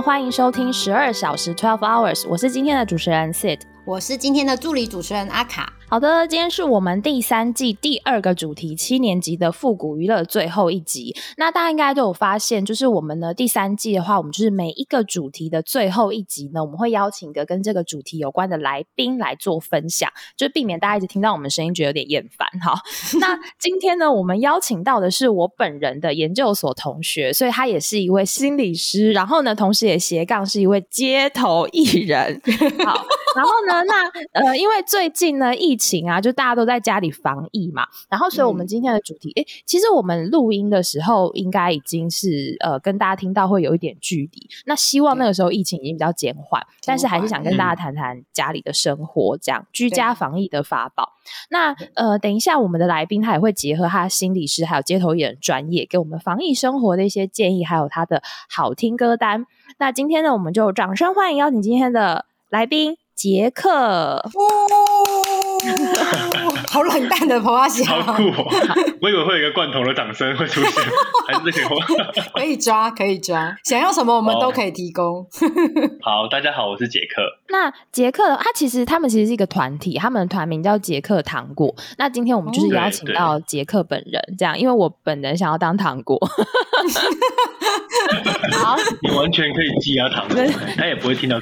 欢迎收听十二小时 Twelve Hours，我是今天的主持人 Sid，我是今天的助理主持人阿卡。好的，今天是我们第三季第二个主题七年级的复古娱乐最后一集。那大家应该都有发现，就是我们呢第三季的话，我们就是每一个主题的最后一集呢，我们会邀请一个跟这个主题有关的来宾来做分享，就避免大家一直听到我们声音觉得有点厌烦。哈，那今天呢，我们邀请到的是我本人的研究所同学，所以他也是一位心理师，然后呢，同时也斜杠是一位街头艺人。好，然后呢，那呃，因为最近呢疫情啊，就大家都在家里防疫嘛，然后所以我们今天的主题，哎，其实我们录音的时候应该已经是呃跟大家听到会有一点距离，那希望那个时候疫情已经比较减缓，但是还是想跟大家谈谈家里的生活，这样居家防疫的法宝。那呃，等一下我们的来宾他也会结合他心理师还有街头艺人专业，给我们防疫生活的一些建议，还有他的好听歌单。那今天呢，我们就掌声欢迎邀请今天的来宾杰克。好冷淡的婆阿姐，好酷哦！我以为会有一个罐头的掌声会出现，还是这个？可以抓，可以抓，想要什么我们都可以提供。好，大家好，我是杰克。那杰克他其实他们其实是一个团体，他们的团名叫杰克糖果。那今天我们就是邀请到杰克本人，这样，因为我本人想要当糖果。好，你完全可以寄啊糖果，他也不会听到。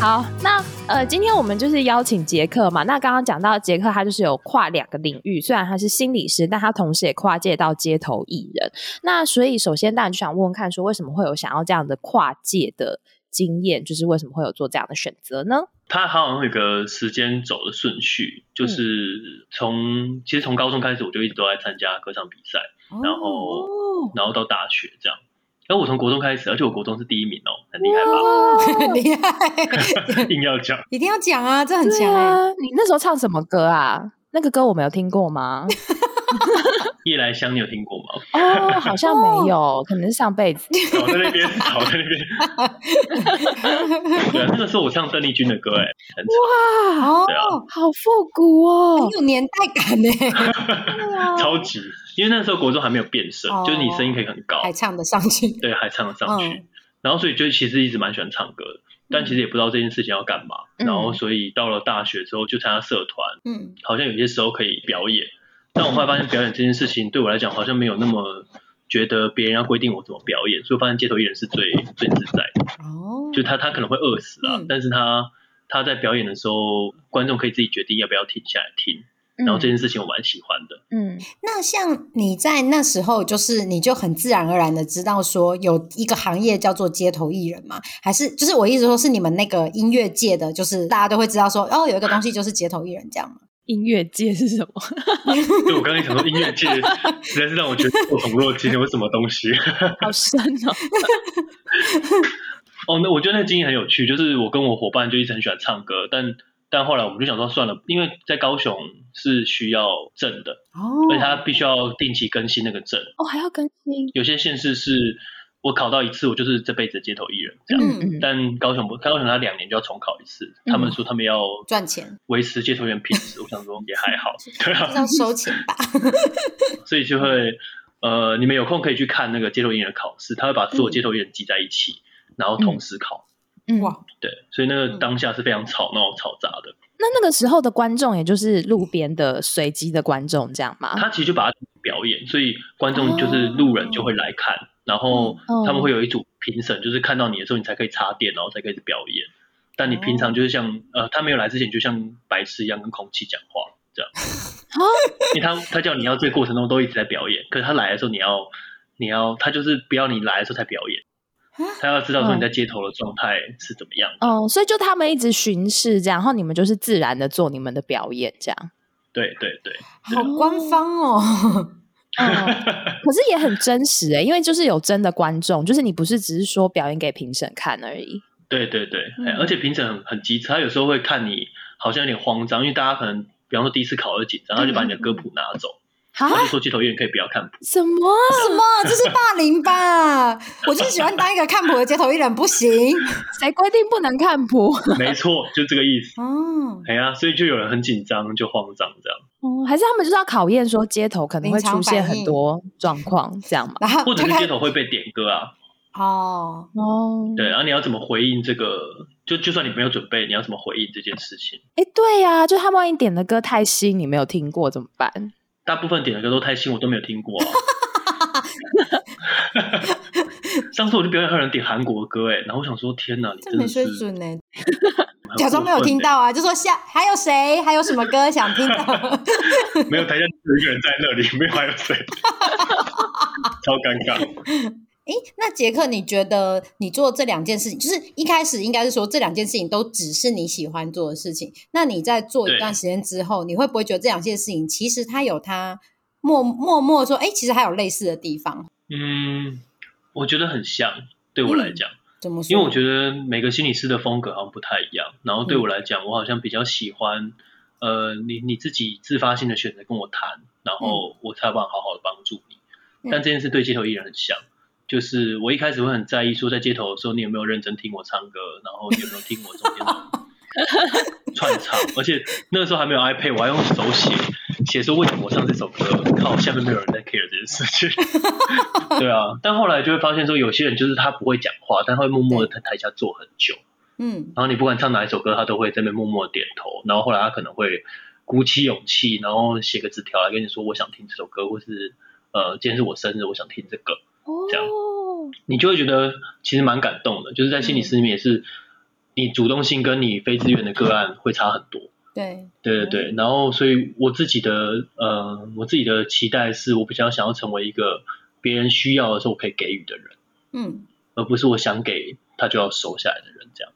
好，那呃，今天我们就是邀请杰克嘛。那刚刚讲到杰克，他就是有跨两个领域，虽然他是心理师，但他同时也跨界到街头艺人。那所以，首先当然就想问问看，说为什么会有想要这样的跨界的经验？就是为什么会有做这样的选择呢？他好像有个时间走的顺序，就是从其实从高中开始，我就一直都在参加歌唱比赛，然后然后到大学这样。然后我从国中开始，而且我国中是第一名哦，很厉害吧？很 厉害，硬要讲，一定要讲啊，这很强啊！你那时候唱什么歌啊？那个歌我没有听过吗？夜来香，你有听过吗？哦，好像没有，可能是上辈子。我在那边，我在那边。对啊，那个时候我唱邓丽君的歌，哎，哇，对啊，好复古哦，很有年代感呢，超级。因为那时候国中还没有变声，就是你声音可以很高，还唱得上去。对，还唱得上去。然后所以就其实一直蛮喜欢唱歌的，但其实也不知道这件事情要干嘛。然后所以到了大学之后就参加社团，嗯，好像有些时候可以表演。但我后来发现表演这件事情对我来讲好像没有那么觉得别人要规定我怎么表演，所以发现街头艺人是最最自在的。哦，就他他可能会饿死啊，但是他他在表演的时候，观众可以自己决定要不要停下来听。然后这件事情我蛮喜欢的。嗯，那像你在那时候，就是你就很自然而然的知道说有一个行业叫做街头艺人吗？还是就是我一直说，是你们那个音乐界的，就是大家都会知道说，哦，有一个东西就是街头艺人这样吗？音乐界是什么？对我刚才想说，音乐界实在是让我觉得不同若今天有什么东西？好深哦。哦，那我觉得那个经验很有趣，就是我跟我伙伴就一直很喜欢唱歌，但。但后来我们就想说算了，因为在高雄是需要证的，哦，所以他必须要定期更新那个证，哦，还要更新。有些县市是我考到一次，我就是这辈子街头艺人这样。但高雄不，高雄他两年就要重考一次，他们说他们要赚钱，维持街头艺人品质。我想说也还好，对啊，要收钱吧。所以就会，呃，你们有空可以去看那个街头艺人考试，他会把所有街头艺人集在一起，然后同时考。哇，对，所以那个当下是非常吵闹、嘈杂的。那那个时候的观众，也就是路边的随机的观众，这样吗？他其实就把它表演，所以观众就是路人就会来看，然后他们会有一组评审，就是看到你的时候，你才可以插电，然后才可以表演。但你平常就是像呃，他没有来之前，就像白痴一样跟空气讲话这样。因为他他叫你要这个过程中都一直在表演，可是他来的时候，你要你要他就是不要你来的时候才表演。他要知道说你在街头的状态是怎么样哦，所以就他们一直巡视这样，然后你们就是自然的做你们的表演这样。对对对，好官方哦。可是也很真实哎，因为就是有真的观众，就是你不是只是说表演给评审看而已。对对对，而且评审很很机智，他有时候会看你好像有点慌张，因为大家可能比方说第一次考而紧张，他就把你的歌谱拿走，他就说街头艺人可以不要看谱。什么？什么？这是霸凌吧？我就是喜欢当一个看谱的街头艺人，不行？谁规定不能看谱？没错，就这个意思。哦，哎呀，所以就有人很紧张，就慌张这样。哦，还是他们就是要考验说街头可能会出现很多状况这样嘛？然后或者是街头会被点歌啊？哦哦，对，然后你要怎么回应这个？就就算你没有准备，你要怎么回应这件事情？哎，对呀，就他万一点的歌太新，你没有听过怎么办？大部分点的歌都太新，我都没有听过。上次我就表演，有人点韩国歌，哎，然后我想说，天哪，你真没水准呢！假装没有听到啊，就说下还有谁，还有什么歌想听到？没有台下有一个人在那里，没有还有谁，超尴尬。哎，那杰克，你觉得你做这两件事情，就是一开始应该是说这两件事情都只是你喜欢做的事情。那你在做一段时间之后，你会不会觉得这两件事情其实它有它默默默说，哎，其实还有类似的地方？嗯，我觉得很像，对我来讲，怎么？因为我觉得每个心理师的风格好像不太一样。然后对我来讲，我好像比较喜欢，呃，你你自己自发性的选择跟我谈，然后我才办法好好的帮助你。但这件事对街头艺人很像。就是我一开始会很在意，说在街头的时候，你有没有认真听我唱歌，然后有没有听我中间的 串唱，而且那个时候还没有 iPad，我还用手写，写说为什么我唱这首歌，靠下面没有人在 care 这件事情。对啊，但后来就会发现说，有些人就是他不会讲话，但会默默的在台下坐很久。嗯，然后你不管唱哪一首歌，他都会在那默默点头，然后后来他可能会鼓起勇气，然后写个纸条来跟你说，我想听这首歌，或是呃，今天是我生日，我想听这个。这样，你就会觉得其实蛮感动的，就是在心理师里面也是，你主动性跟你非自愿的个案会差很多。对，对对对。然后，所以我自己的呃，我自己的期待是我比较想要成为一个别人需要的时候可以给予的人，嗯，而不是我想给他就要收下来的人这样。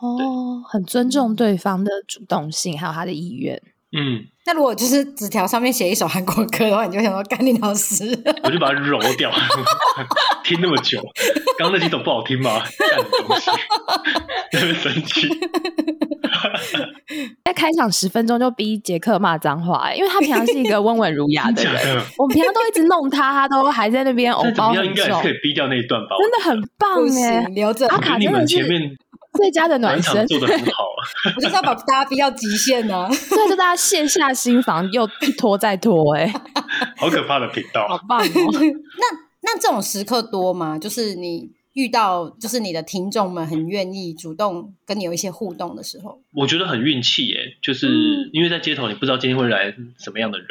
哦，很尊重对方的主动性，还有他的意愿。嗯，那如果就是纸条上面写一首韩国歌的话，你就想说干你老师，我就把它揉掉。听那么久，刚刚那几首不好听吗？干东西，特别生气。在开场十分钟就逼杰克骂脏话，因为他平常是一个温文儒雅的人，我们平常都一直弄他，他都还在那边偶包很重。可以逼掉那一段吧？真的很棒哎，留着。他卡你们前面。最佳的暖身做的很好啊！我就是要把大家逼到极限呢，对，就大家卸下心防，又一拖再拖，哎，好可怕的频道，好棒哦！那那这种时刻多吗？就是你遇到，就是你的听众们很愿意主动跟你有一些互动的时候，我觉得很运气耶，就是因为在街头，你不知道今天会来什么样的人，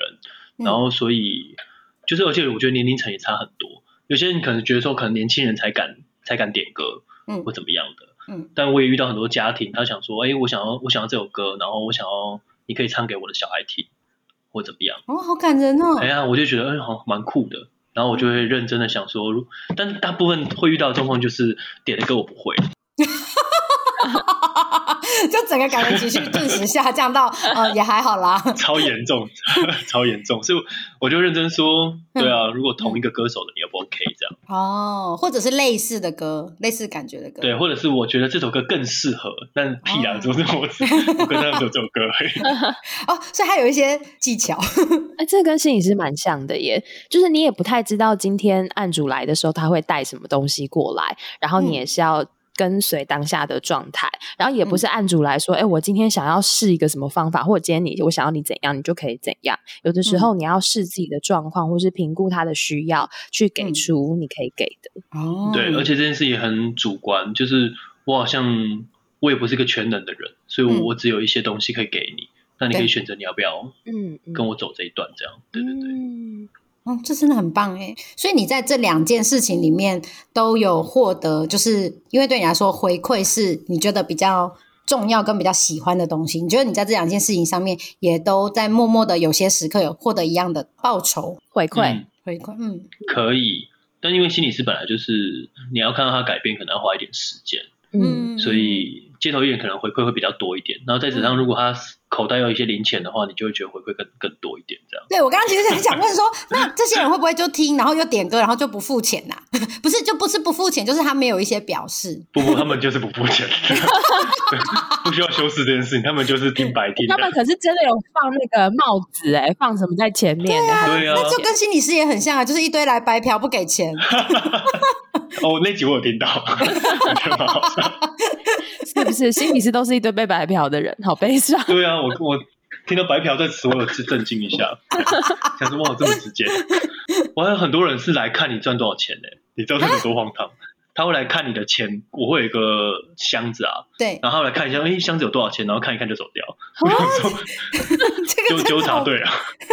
然后所以就是而且我觉得年龄层也差很多，有些人可能觉得说，可能年轻人才敢才敢点歌，嗯，或怎么样的。嗯，但我也遇到很多家庭，他想说，哎，我想要，我想要这首歌，然后我想要，你可以唱给我的小孩听，或怎么样？哦，好感人哦！哎呀，我就觉得，哎，好蛮酷的。然后我就会认真的想说，但大部分会遇到的状况就是点的歌我不会。就整个感觉情绪顿时下降到，呃，也还好啦。超严重，超严重，所以我就认真说，对啊，如果同一个歌手的，你要不 OK 这样？哦，或者是类似的歌，类似感觉的歌。对，或者是我觉得这首歌更适合，但屁啊，就是我我跟他们说这首歌。哦，所以还有一些技巧。哎，这跟心理师蛮像的耶，就是你也不太知道今天案主来的时候他会带什么东西过来，然后你也是要。跟随当下的状态，然后也不是按主来说，哎，我今天想要试一个什么方法，或者今天你我想要你怎样，你就可以怎样。有的时候你要试自己的状况，或是评估他的需要，去给出你可以给的。哦，对，而且这件事也很主观，就是我好像我也不是一个全能的人，所以我我只有一些东西可以给你，那你可以选择你要不要，嗯，跟我走这一段，这样，对对对。哦，这真的很棒哎！所以你在这两件事情里面都有获得，就是因为对你来说回馈是你觉得比较重要跟比较喜欢的东西。你觉得你在这两件事情上面也都在默默的有些时刻有获得一样的报酬回馈回馈？嗯，可以。但因为心理师本来就是你要看到他改变，可能要花一点时间。嗯，所以街头艺人可能回馈会比较多一点。然后在纸上，如果他口袋有一些零钱的话，你就会觉得回馈更更多一点。这样。对我刚刚其实很想问说，那这些人会不会就听，然后又点歌，然后就不付钱呐？不是，就不是不付钱，就是他没有一些表示。不不，他们就是不付钱。不需要修饰这件事情，他们就是听白听。他们可是真的有放那个帽子哎，放什么在前面？对啊，那就跟心理师也很像啊，就是一堆来白嫖不给钱。哦，那集我有听到，是不是心理师都是一堆被白嫖的人？好悲伤。对啊，我我听到白嫖这词，我有次震惊一下，想说哇，这么直接。我还有很多人是来看你赚多少钱呢？你知道这有多荒唐？他会来看你的钱，我会有一个箱子啊，对，然后来看一下，哎，箱子有多少钱，然后看一看就走掉。这个纠察队啊，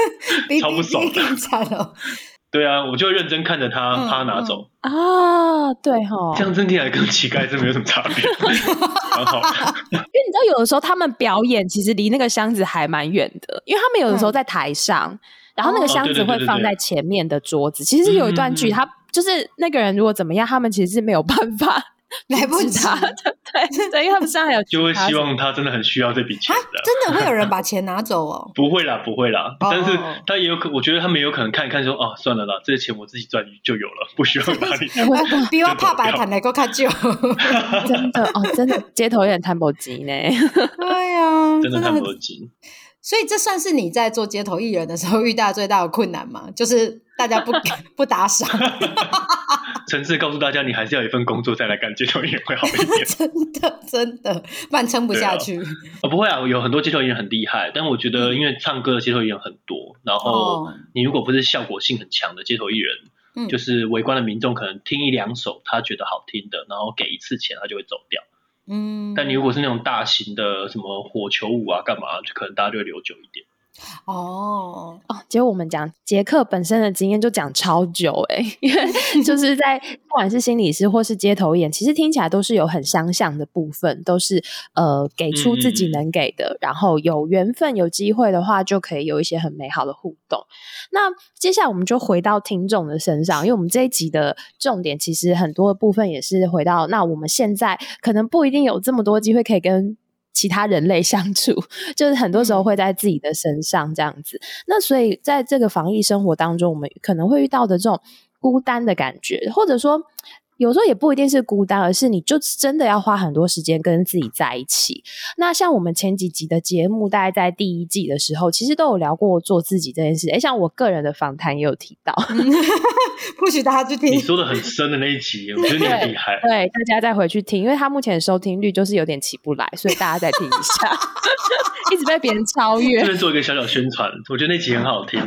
超不爽的。对啊，我就认真看着他，他拿走啊，对哈，这样真听起来跟乞丐真没有什么差别，很好。因为你知道，有的时候他们表演其实离那个箱子还蛮远的，因为他们有的时候在台上，然后那个箱子会放在前面的桌子，其实有一段距离，他。就是那个人如果怎么样，他们其实是没有办法 来不及他的，对对，因为他们身上还有，就会希望他真的很需要这笔钱的，真的会有人把钱拿走哦？不会啦，不会啦，但是他也有可，我觉得他们也有可能看一看说，哦，算了啦，这些钱我自己赚就有了，不需要哪里。比我怕白谈来够看旧，真的哦，真的街头有点谈不急呢，对呀，真的谈不急。所以这算是你在做街头艺人的时候遇到最大的困难吗？就是大家不 不打赏。诚挚告诉大家，你还是要一份工作再来干街头艺人会好一点。真的真的，不然撑不下去。啊，不会啊，有很多街头艺人很厉害，但我觉得因为唱歌的街头艺人很多，然后你如果不是效果性很强的街头艺人，就是围观的民众可能听一两首他觉得好听的，然后给一次钱，他就会走掉。嗯，但你如果是那种大型的什么火球舞啊，干嘛，就可能大家就会留久一点。哦哦，结果我们讲杰克本身的经验就讲超久哎，因为就是在不管是心理师或是街头演，其实听起来都是有很相像的部分，都是呃给出自己能给的，然后有缘分有机会的话，就可以有一些很美好的互动。那接下来我们就回到听众的身上，因为我们这一集的重点其实很多的部分也是回到那我们现在可能不一定有这么多机会可以跟。其他人类相处，就是很多时候会在自己的身上这样子。那所以在这个防疫生活当中，我们可能会遇到的这种孤单的感觉，或者说。有时候也不一定是孤单，而是你就真的要花很多时间跟自己在一起。那像我们前几集的节目，大概在第一季的时候，其实都有聊过做自己这件事。哎，像我个人的访谈也有提到，不许大家去听。你说的很深的那一集，我觉得你很厉害。对，大家再回去听，因为他目前收听率就是有点起不来，所以大家再听一下，一直被别人超越。这边做一个小小宣传，我觉得那集很好听，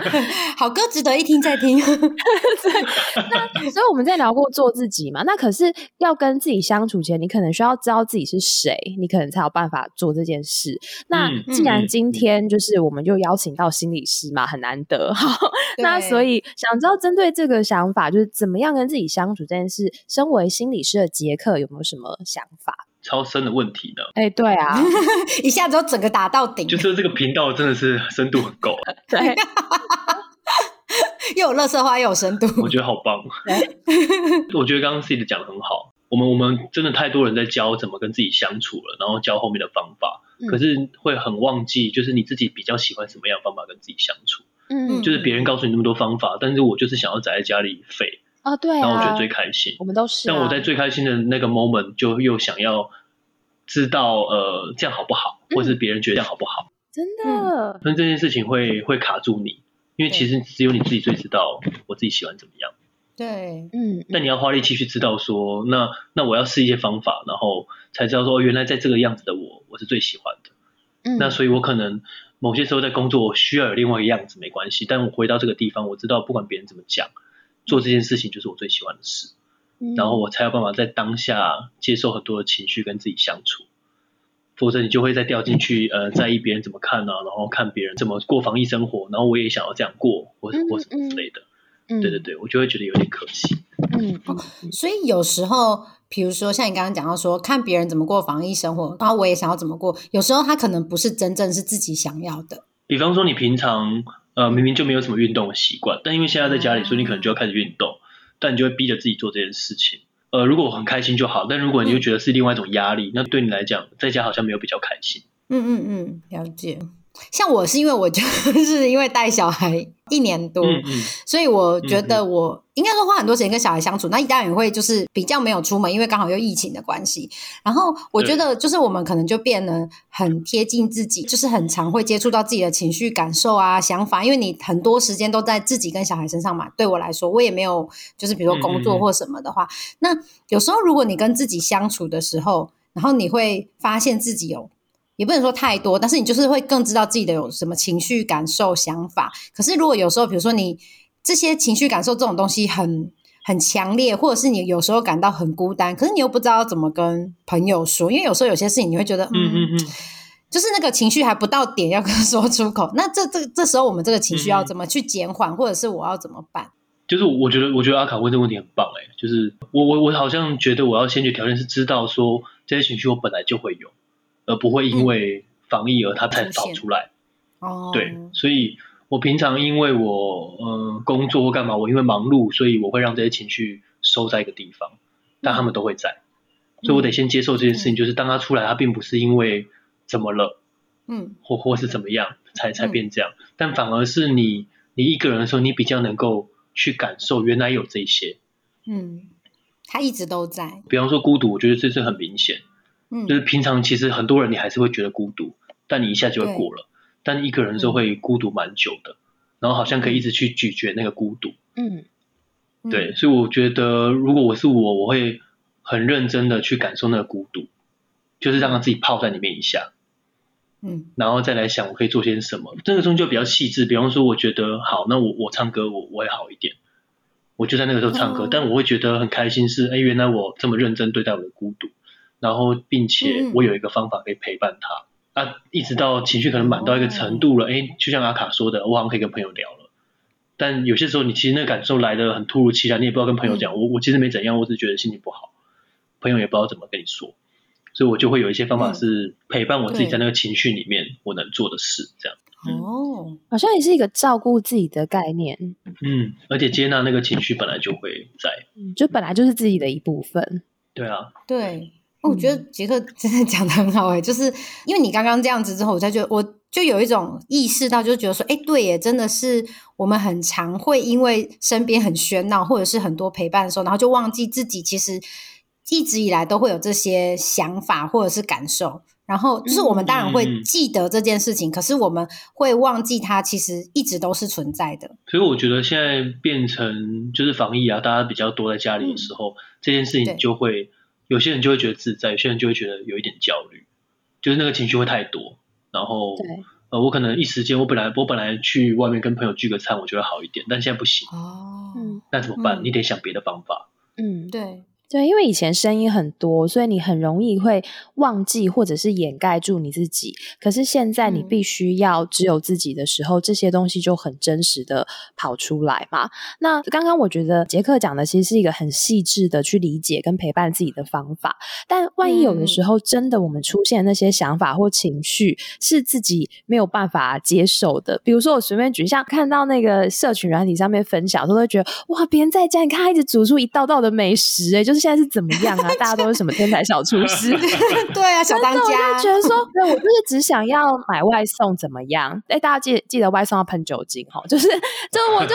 好歌值得一听再听。那所以我们在聊过做。自己嘛，那可是要跟自己相处前，你可能需要知道自己是谁，你可能才有办法做这件事。那既然今天就是我们就邀请到心理师嘛，很难得哈。那所以想知道针对这个想法，就是怎么样跟自己相处这件事，身为心理师的杰克有没有什么想法？超深的问题呢？哎，对啊，一下子就整个打到顶，就是这个频道真的是深度很够。对。又有乐色话，又有深度，我觉得好棒。我觉得刚刚 C 的讲的很好。我们我们真的太多人在教怎么跟自己相处了，然后教后面的方法，可是会很忘记，就是你自己比较喜欢什么样方法跟自己相处。嗯，就是别人告诉你那么多方法，但是我就是想要宅在家里废啊，对，然后我觉得最开心。我们都是。但我在最开心的那个 moment，就又想要知道，呃，这样好不好，或是别人觉得这样好不好？真的。那这件事情会会卡住你。因为其实只有你自己最知道我自己喜欢怎么样。对，嗯。那你要花力气去知道说，那那我要试一些方法，然后才知道说，原来在这个样子的我，我是最喜欢的。嗯。那所以我可能某些时候在工作，我需要有另外一个样子，没关系。但我回到这个地方，我知道不管别人怎么讲，做这件事情就是我最喜欢的事。嗯。然后我才有办法在当下接受很多的情绪，跟自己相处。否则你就会再掉进去，呃，在意别人怎么看呢？然后看别人怎么过防疫生活，然后我也想要这样过，或或什么之类的。嗯，对对对，我就会觉得有点可惜。嗯，所以有时候，比如说像你刚刚讲到说，看别人怎么过防疫生活，然后我也想要怎么过，有时候他可能不是真正是自己想要的。比方说，你平常呃明明就没有什么运动的习惯，但因为现在在家里，所以你可能就要开始运动，但你就会逼着自己做这件事情。呃，如果我很开心就好，但如果你又觉得是另外一种压力，那对你来讲，在家好像没有比较开心。嗯嗯嗯，了解。像我是因为我就 是因为带小孩。一年多，所以我觉得我应该说花很多时间跟小孩相处。那一家人会就是比较没有出门，因为刚好又疫情的关系。然后我觉得就是我们可能就变得很贴近自己，就是很常会接触到自己的情绪、感受啊、想法。因为你很多时间都在自己跟小孩身上嘛。对我来说，我也没有就是比如说工作或什么的话，那有时候如果你跟自己相处的时候，然后你会发现自己有。也不能说太多，但是你就是会更知道自己的有什么情绪、感受、想法。可是如果有时候，比如说你这些情绪、感受这种东西很很强烈，或者是你有时候感到很孤单，可是你又不知道怎么跟朋友说，因为有时候有些事情你会觉得，嗯嗯嗯，就是那个情绪还不到点要跟说出口。那这这这时候我们这个情绪要怎么去减缓，或者是我要怎么办？就是我觉得，我觉得阿卡问这个问题很棒哎，就是我我我好像觉得我要先决条件是知道说这些情绪我本来就会有。而不会因为防疫而它才跑出来，哦，对，所以我平常因为我呃工作或干嘛，我因为忙碌，所以我会让这些情绪收在一个地方，但他们都会在，所以我得先接受这件事情，就是当他出来，他并不是因为怎么了，嗯，或或是怎么样才才变这样，但反而是你你一个人的时候，你比较能够去感受原来有这些，嗯，他一直都在，比方说孤独，我觉得这是很明显。就是平常其实很多人你还是会觉得孤独，但你一下就会过了。但一个人的时候会孤独蛮久的，然后好像可以一直去咀嚼那个孤独。嗯，对，所以我觉得如果我是我，我会很认真的去感受那个孤独，就是让他自己泡在里面一下。嗯，然后再来想我可以做些什么。这个时候就比较细致，比方说我觉得好，那我我唱歌我我会好一点，我就在那个时候唱歌，但我会觉得很开心，是哎原来我这么认真对待我的孤独。然后，并且我有一个方法可以陪伴他啊，一直到情绪可能满到一个程度了，哎，就像阿卡说的，我好像可以跟朋友聊了。但有些时候，你其实那感受来的很突如其来，你也不知道跟朋友讲，我我其实没怎样，我只是觉得心情不好，朋友也不知道怎么跟你说，所以我就会有一些方法是陪伴我自己在那个情绪里面我能做的事，这样。哦，好像也是一个照顾自己的概念。嗯，而且接纳那个情绪本来就会在，就本来就是自己的一部分。对啊，对。我觉得杰克真的 讲的很好哎，就是因为你刚刚这样子之后，我才觉得我就有一种意识到，就觉得说，哎，对耶，真的是我们很常会因为身边很喧闹，或者是很多陪伴的时候，然后就忘记自己其实一直以来都会有这些想法或者是感受，然后就是我们当然会记得这件事情，可是我们会忘记它其实一直都是存在的。所以我觉得现在变成就是防疫啊，大家比较多在家里的时候，这件事情就会。有些人就会觉得自在，有些人就会觉得有一点焦虑，就是那个情绪会太多。然后，呃，我可能一时间，我本来我本来去外面跟朋友聚个餐，我觉得好一点，但现在不行。哦，那怎么办？你得想别的方法。嗯，对。对，因为以前声音很多，所以你很容易会忘记或者是掩盖住你自己。可是现在你必须要只有自己的时候，这些东西就很真实的跑出来嘛。那刚刚我觉得杰克讲的其实是一个很细致的去理解跟陪伴自己的方法。但万一有的时候真的我们出现那些想法或情绪是自己没有办法接受的，比如说我随便举，像看到那个社群软体上面分享，都会觉得哇，别人在家，你看他一直煮出一道道的美食，哎，就是。现在是怎么样啊？大家都是什么天才小厨师？对啊，小当家。我就觉得说，对我就是只想要买外送，怎么样？哎，大家记记得外送要喷酒精哈，就是就我就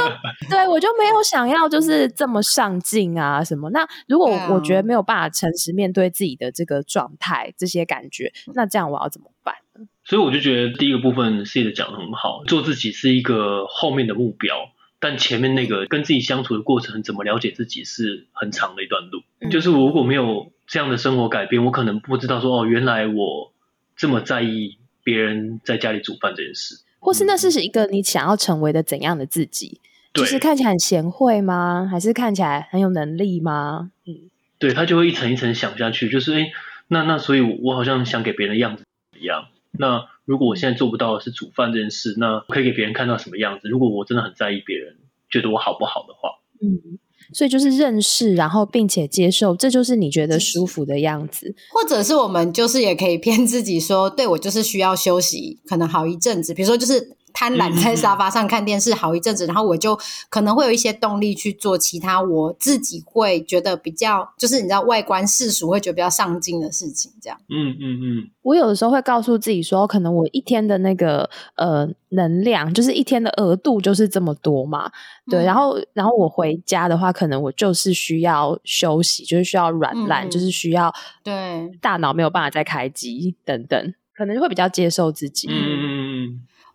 对我就没有想要就是这么上进啊什么。那如果我觉得没有办法诚实面对自己的这个状态、这些感觉，那这样我要怎么办呢？所以我就觉得第一个部分 C 的讲的很好，做自己是一个后面的目标。但前面那个跟自己相处的过程，怎么了解自己是很长的一段路。就是如果没有这样的生活改变，我可能不知道说哦，原来我这么在意别人在家里煮饭这件事，或是那是一个你想要成为的怎样的自己？就是看起来很贤惠吗？还是看起来很有能力吗？嗯，对他就会一层一层想下去，就是哎，那那所以，我好像想给别人的样子一样。那如果我现在做不到的是煮饭这件事，那可以给别人看到什么样子？如果我真的很在意别人觉得我好不好的话，嗯，所以就是认识，然后并且接受，这就是你觉得舒服的样子。或者是我们就是也可以 骗自己说，对我就是需要休息，可能好一阵子。比如说就是贪婪在沙发上看电视好一阵子，然后我就可能会有一些动力去做其他我自己会觉得比较，就是你知道外观世俗会觉得比较上进的事情，这样。嗯嗯嗯。我有的时候会告诉自己说，可能我一天的那个呃能量，就是一天的额度就是这么多嘛，对。然后然后我回家的话，可能我就是需要休息，就是需要软烂，就是需要对大脑没有办法再开机等等。可能就会比较接受自己。嗯嗯嗯。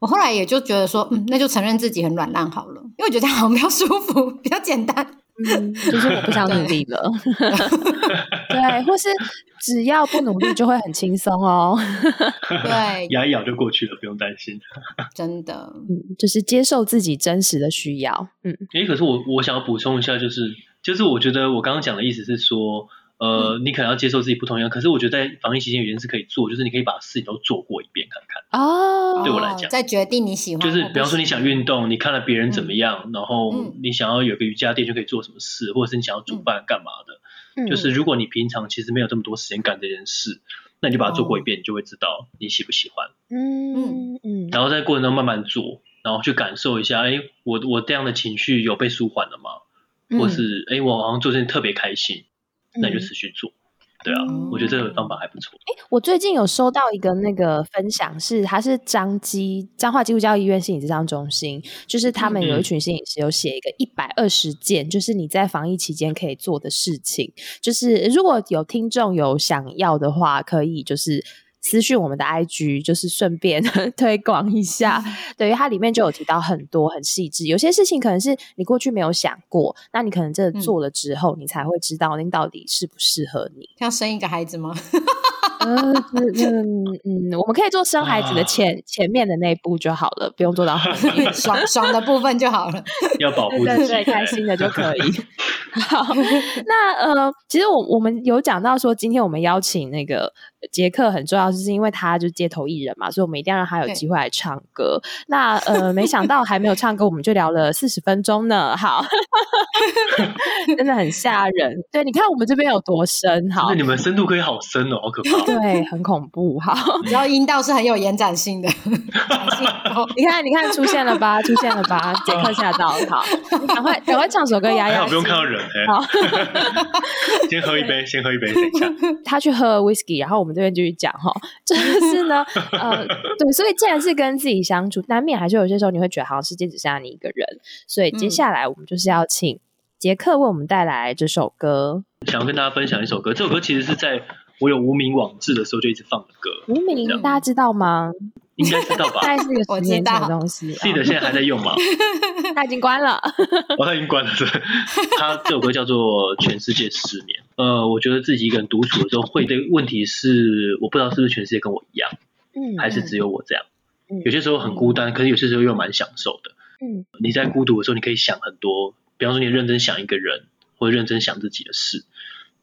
我后来也就觉得说，嗯，那就承认自己很软烂好了，因为我觉得这样好像比较舒服，比较简单。嗯，就是我不想努力了。对，或是只要不努力就会很轻松哦。对，咬一咬就过去了，不用担心。真的，嗯，就是接受自己真实的需要。嗯，哎，可是我我想要补充一下，就是就是我觉得我刚刚讲的意思是说。呃，你可能要接受自己不同样，可是我觉得在防疫期间有件事可以做，就是你可以把事情都做过一遍看看。哦，对我来讲，再决定你喜欢。就是比方说你想运动，你看了别人怎么样，然后你想要有个瑜伽垫就可以做什么事，或者是你想要煮饭干嘛的。就是如果你平常其实没有这么多时间干这件事，那你就把它做过一遍，你就会知道你喜不喜欢。嗯嗯嗯。然后在过程中慢慢做，然后去感受一下，哎，我我这样的情绪有被舒缓了吗？或是哎，我好像做这件特别开心。那就持续做，对啊，我觉得这个方法还不错。哎，我最近有收到一个那个分享，是他是张基彰化基督教医院心理治疗中心，就是他们有一群心理师有写一个一百二十件，就是你在防疫期间可以做的事情。就是如果有听众有想要的话，可以就是。私讯我们的 IG，就是顺便 推广一下。对于它里面就有提到很多很细致，有些事情可能是你过去没有想过，那你可能真的做了之后，你才会知道那到底适不适合你。要生一个孩子吗？嗯嗯嗯，我们可以做生孩子的前前面的那一步就好了，不用做到很 爽爽的部分就好了。要保护自己，开心的就可以。好，那呃，其实我我们有讲到说，今天我们邀请那个杰克很重要，就是因为他就街头艺人嘛，所以我们一定要让他有机会来唱歌。那呃，没想到还没有唱歌，我们就聊了四十分钟呢。好，真的很吓人。对，你看我们这边有多深，好，你们深度可以好深哦，好可怕。对，很恐怖。好，然后阴道是很有延展性的。你看，你看，出现了吧？出现了吧？杰克吓到，好，赶快赶快唱首歌压压。不用看到人。好，先喝一杯，先喝一杯，等一下。他去喝 whisky，然后我们这边继续讲哈。就是呢，呃，对，所以既然是跟自己相处，难免还是有些时候你会觉得好像世界只剩下你一个人。所以接下来我们就是要请杰克为我们带来这首歌。想要跟大家分享一首歌，这首歌其实是在我有无名网志的时候就一直放的歌。无名，大家知道吗？应该知道吧？是一个十年前的东西。记得现在还在用吗？他已经关了。哦，他已经关了。对，他这首歌叫做《全世界失眠》。呃，我觉得自己一个人独处的时候，会的问题是，我不知道是不是全世界跟我一样，嗯，还是只有我这样。嗯，有些时候很孤单，可是有些时候又蛮享受的。嗯，你在孤独的时候，你可以想很多，比方说你认真想一个人，或者认真想自己的事，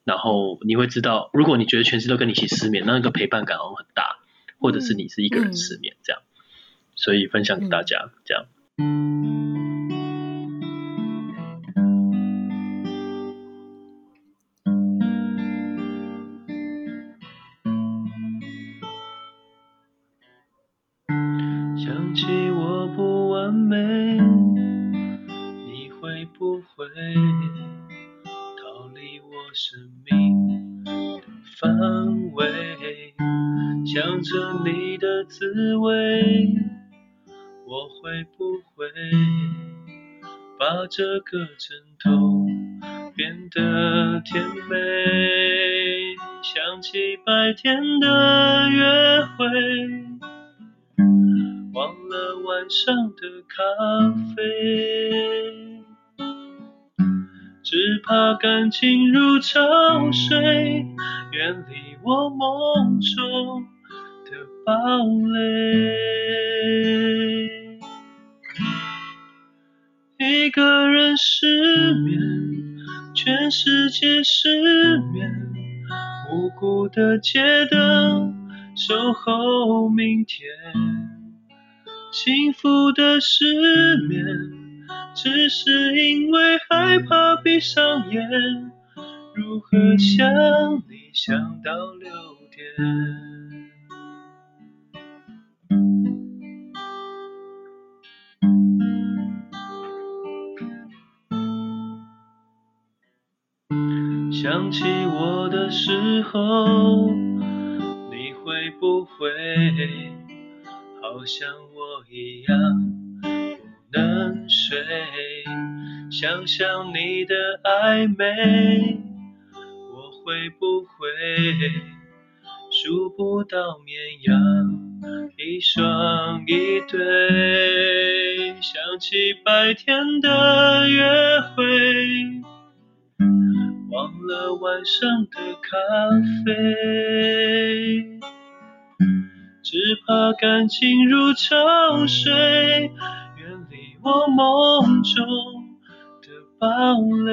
然后你会知道，如果你觉得全世界都跟你一起失眠，那个陪伴感好像很大。或者是你是一个人失眠这样，所以分享给大家这样。想起我不完美，着你的滋味，我会不会把这个枕头变得甜美？想起白天的约会，忘了晚上的咖啡，只怕感情如潮水，远离我梦中。堡垒，一个人失眠，全世界失眠，无辜的街灯守候明天，幸福的失眠，只是因为害怕闭上眼，如何想你想到六点？想起我的时候，你会不会好像我一样不能睡？想想你的暧昧，我会不会？数不到绵羊，一双一对。想起白天的约会，忘了晚上的咖啡。只怕感情如潮水，远离我梦中的堡垒。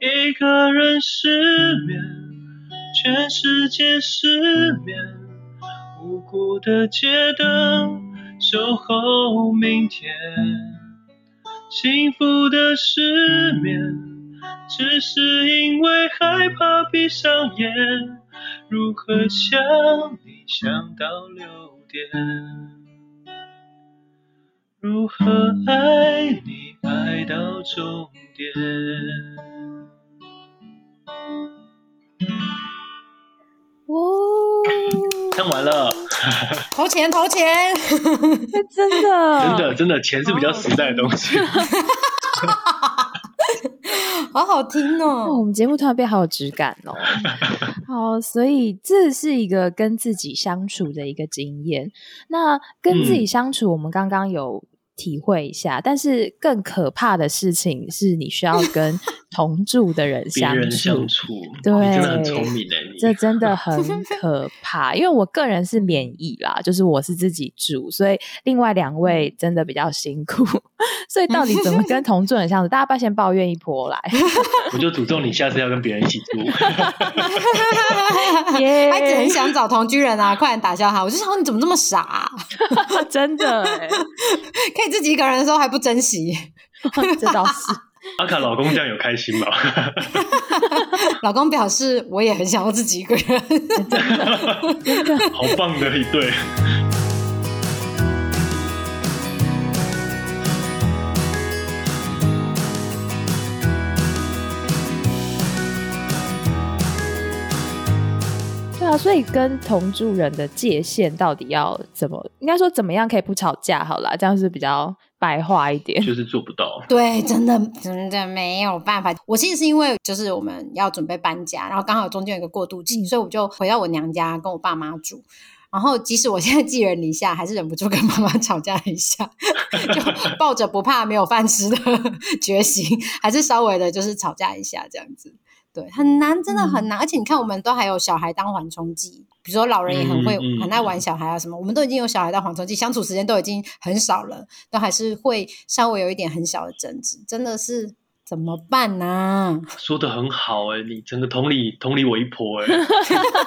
一个人失眠，全世界失眠，无辜的街灯守候明天。幸福的失眠，只是因为害怕闭上眼。如何想你想到六点？如何爱你爱到终点？哦，唱完了，投 钱投钱，真的真的真的，钱是比较实在的东西，好好听哦。我们节目突然变好有质感哦。好，所以这是一个跟自己相处的一个经验。那跟自己相处，我们刚刚有。体会一下，但是更可怕的事情是你需要跟同住的人相处，对，真的很聪明的，这真的很 可怕。因为我个人是免疫啦，就是我是自己住，所以另外两位真的比较辛苦。所以到底怎么跟 同住人相处？大家不要先抱怨一波来，我就诅咒你下次要跟别人一起住。他一直很想找同居人啊，快点打消他！我就想你怎么这么傻？真的，可以。自己一个人的时候还不珍惜，这倒是。阿卡老公这样有开心吗？老公表示我也很想要自己一个人，真 的 好棒的一对。啊，所以跟同住人的界限到底要怎么？应该说怎么样可以不吵架？好啦，这样是比较白话一点。就是做不到。对，真的真的没有办法。我其实是因为就是我们要准备搬家，然后刚好中间有个过渡期，所以我就回到我娘家跟我爸妈住。然后即使我现在寄人篱下，还是忍不住跟妈妈吵架一下，就抱着不怕没有饭吃的决心，还是稍微的就是吵架一下这样子。对，很难，真的很难。而且你看，我们都还有小孩当缓冲剂，比如说老人也很会很爱玩小孩啊什么，我们都已经有小孩当缓冲剂，相处时间都已经很少了，都还是会稍微有一点很小的争执，真的是怎么办呢？说的很好哎，你整个同理同理我一波哎，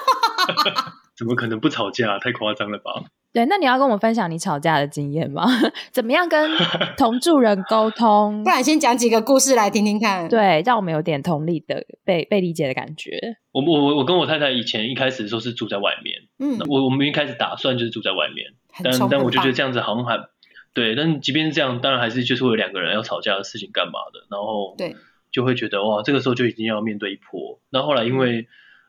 怎么可能不吵架？太夸张了吧？对，那你要跟我们分享你吵架的经验吗？怎么样跟 同住人沟通？不然先讲几个故事来听听看。对，让我们有点同理的被被理解的感觉。我我我跟我太太以前一开始的时候是住在外面，嗯，我我们一开始打算就是住在外面，但但我就觉得这样子好像还对，但即便是这样，当然还是就是会有两个人要吵架的事情干嘛的，然后对，就会觉得哇，这个时候就已经要面对一波。那后来因为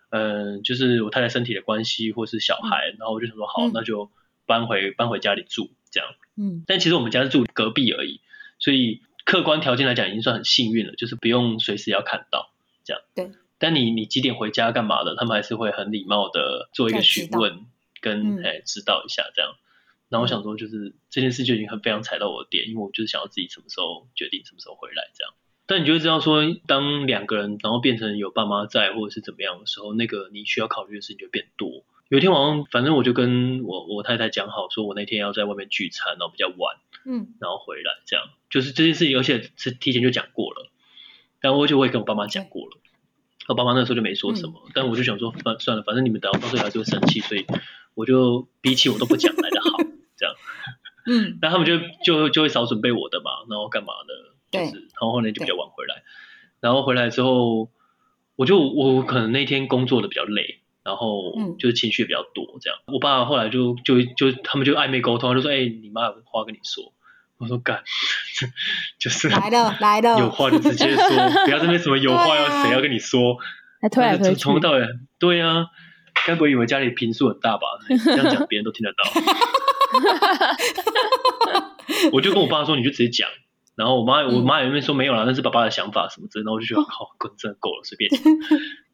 嗯，就是我太太身体的关系或是小孩，然后我就想说好，那就。搬回搬回家里住，这样，嗯，但其实我们家是住隔壁而已，所以客观条件来讲已经算很幸运了，就是不用随时要看到，这样。对。但你你几点回家干嘛的，他们还是会很礼貌的做一个询问，跟哎知道一下这样。然后我想说，就是这件事就已经很非常踩到我的点，因为我就是想要自己什么时候决定什么时候回来这样。但你就会知道说，当两个人然后变成有爸妈在或者是怎么样的时候，那个你需要考虑的事情就变多。有一天晚上，反正我就跟我我太太讲好，说我那天要在外面聚餐，然后比较晚，嗯，然后回来，这样。就是这件事情，而且是提前就讲过了，然后我就会跟我爸妈讲过了，我爸妈那时候就没说什么，但我就想说，反算了，反正你们等到到时候还是会生气，所以我就比起我都不讲来的好，这样，嗯，那他们就就就会少准备我的嘛，然后干嘛的，就是，然后后来就比较晚回来，然后回来之后，我就我可能那天工作的比较累。然后就是情绪比较多，这样。我爸后来就就就他们就暧昧沟通，就说：“哎，你妈有话跟你说。”我说干，就是来了来了，有话就直接说，不要这边什么有 话要谁要跟你说，还推来推去，从头到尾，对啊，该不会以为家里平数很大吧？这样讲别人都听得到。我就跟我爸说，你就直接讲。然后我妈，我妈也那边说没有啦，那是爸爸的想法什么之类。然后我就觉得，好，真的够了，随便。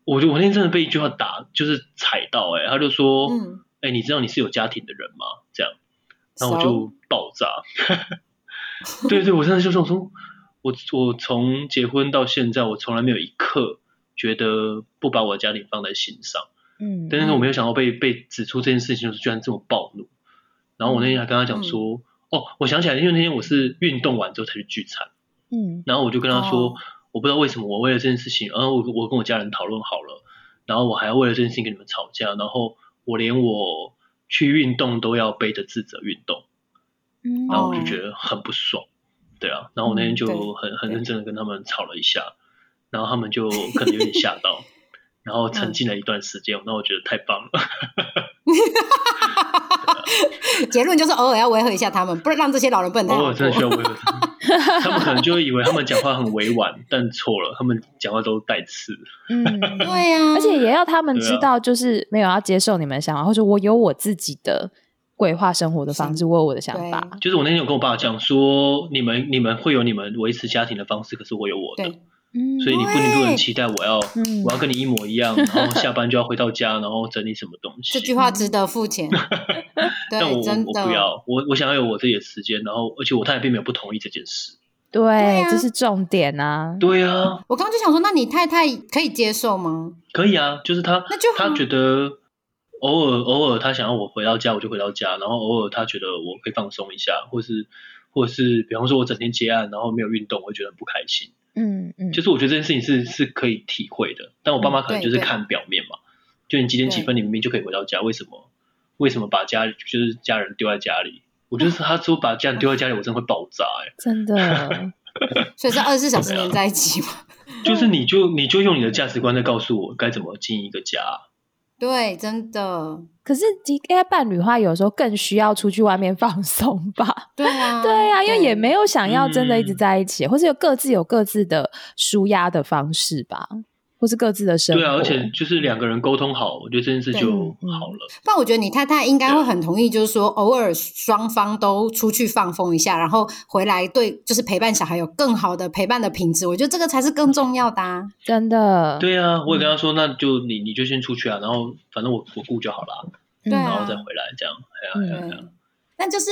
我就我那天真的被一句话打，就是踩到，哎，他就说，哎，你知道你是有家庭的人吗？这样，然后我就爆炸。对对，我真的就是我说，我我从结婚到现在，我从来没有一刻觉得不把我家庭放在心上。嗯，但是我没有想到被被指出这件事情，就是居然这么暴怒。然后我那天还跟他讲说。哦，我想起来，因为那天我是运动完之后才去聚餐，嗯，然后我就跟他说，我不知道为什么我为了这件事情，然后我我跟我家人讨论好了，然后我还要为了这件事情跟你们吵架，然后我连我去运动都要背着自责运动，嗯，然后我就觉得很不爽，对啊，然后我那天就很很认真的跟他们吵了一下，然后他们就可能有点吓到，然后沉浸了一段时间，那我觉得太棒了。结论就是偶尔要维和一下他们，不然让这些老人不能。偶尔真的需要维和他们，他们可能就会以为他们讲话很委婉，但错了，他们讲话都带刺。嗯，对呀，而且也要他们知道，就是没有要接受你们的想法，或者我有我自己的规划生活的方式，我有我的想法。就是我那天有跟我爸爸讲说，你们你们会有你们维持家庭的方式，可是我有我的。所以你不能不很期待我要我要跟你一模一样，然后下班就要回到家，然后整理什么东西。这句话值得付钱。但我我不要，我我想要有我自己的时间，然后而且我太太并没有不同意这件事。对，这是重点啊。对啊。我刚刚就想说，那你太太可以接受吗？可以啊，就是他，那就他觉得偶尔偶尔他想要我回到家，我就回到家，然后偶尔他觉得我可以放松一下，或是或者是比方说我整天接案，然后没有运动，我会觉得很不开心。嗯嗯，就是我觉得这件事情是是可以体会的，但我爸妈可能就是看表面嘛，就你几点几分你明明就可以回到家，为什么为什么把家就是家人丢在家里？我就是 他说把家人丢在家里，我真的会爆炸哎，真的。所以是二十四小时黏在一起吗？就是你就你就用你的价值观在告诉我该怎么经营一个家。对，真的。可是 D A 伴侣的话，有时候更需要出去外面放松吧？对啊，对啊，因为也没有想要真的一直在一起，或是有各自有各自的舒压的方式吧。或是各自的生活，对啊，而且就是两个人沟通好，我觉得这件事就好了。不然我觉得你太太应该会很同意，就是说偶尔双方都出去放风一下，然后回来对，就是陪伴小孩有更好的陪伴的品质。我觉得这个才是更重要的，啊，真的。对啊，我也跟他说，那就你你就先出去啊，然后反正我我顾就好了，然后再回来这样。哎呀哎呀。但就是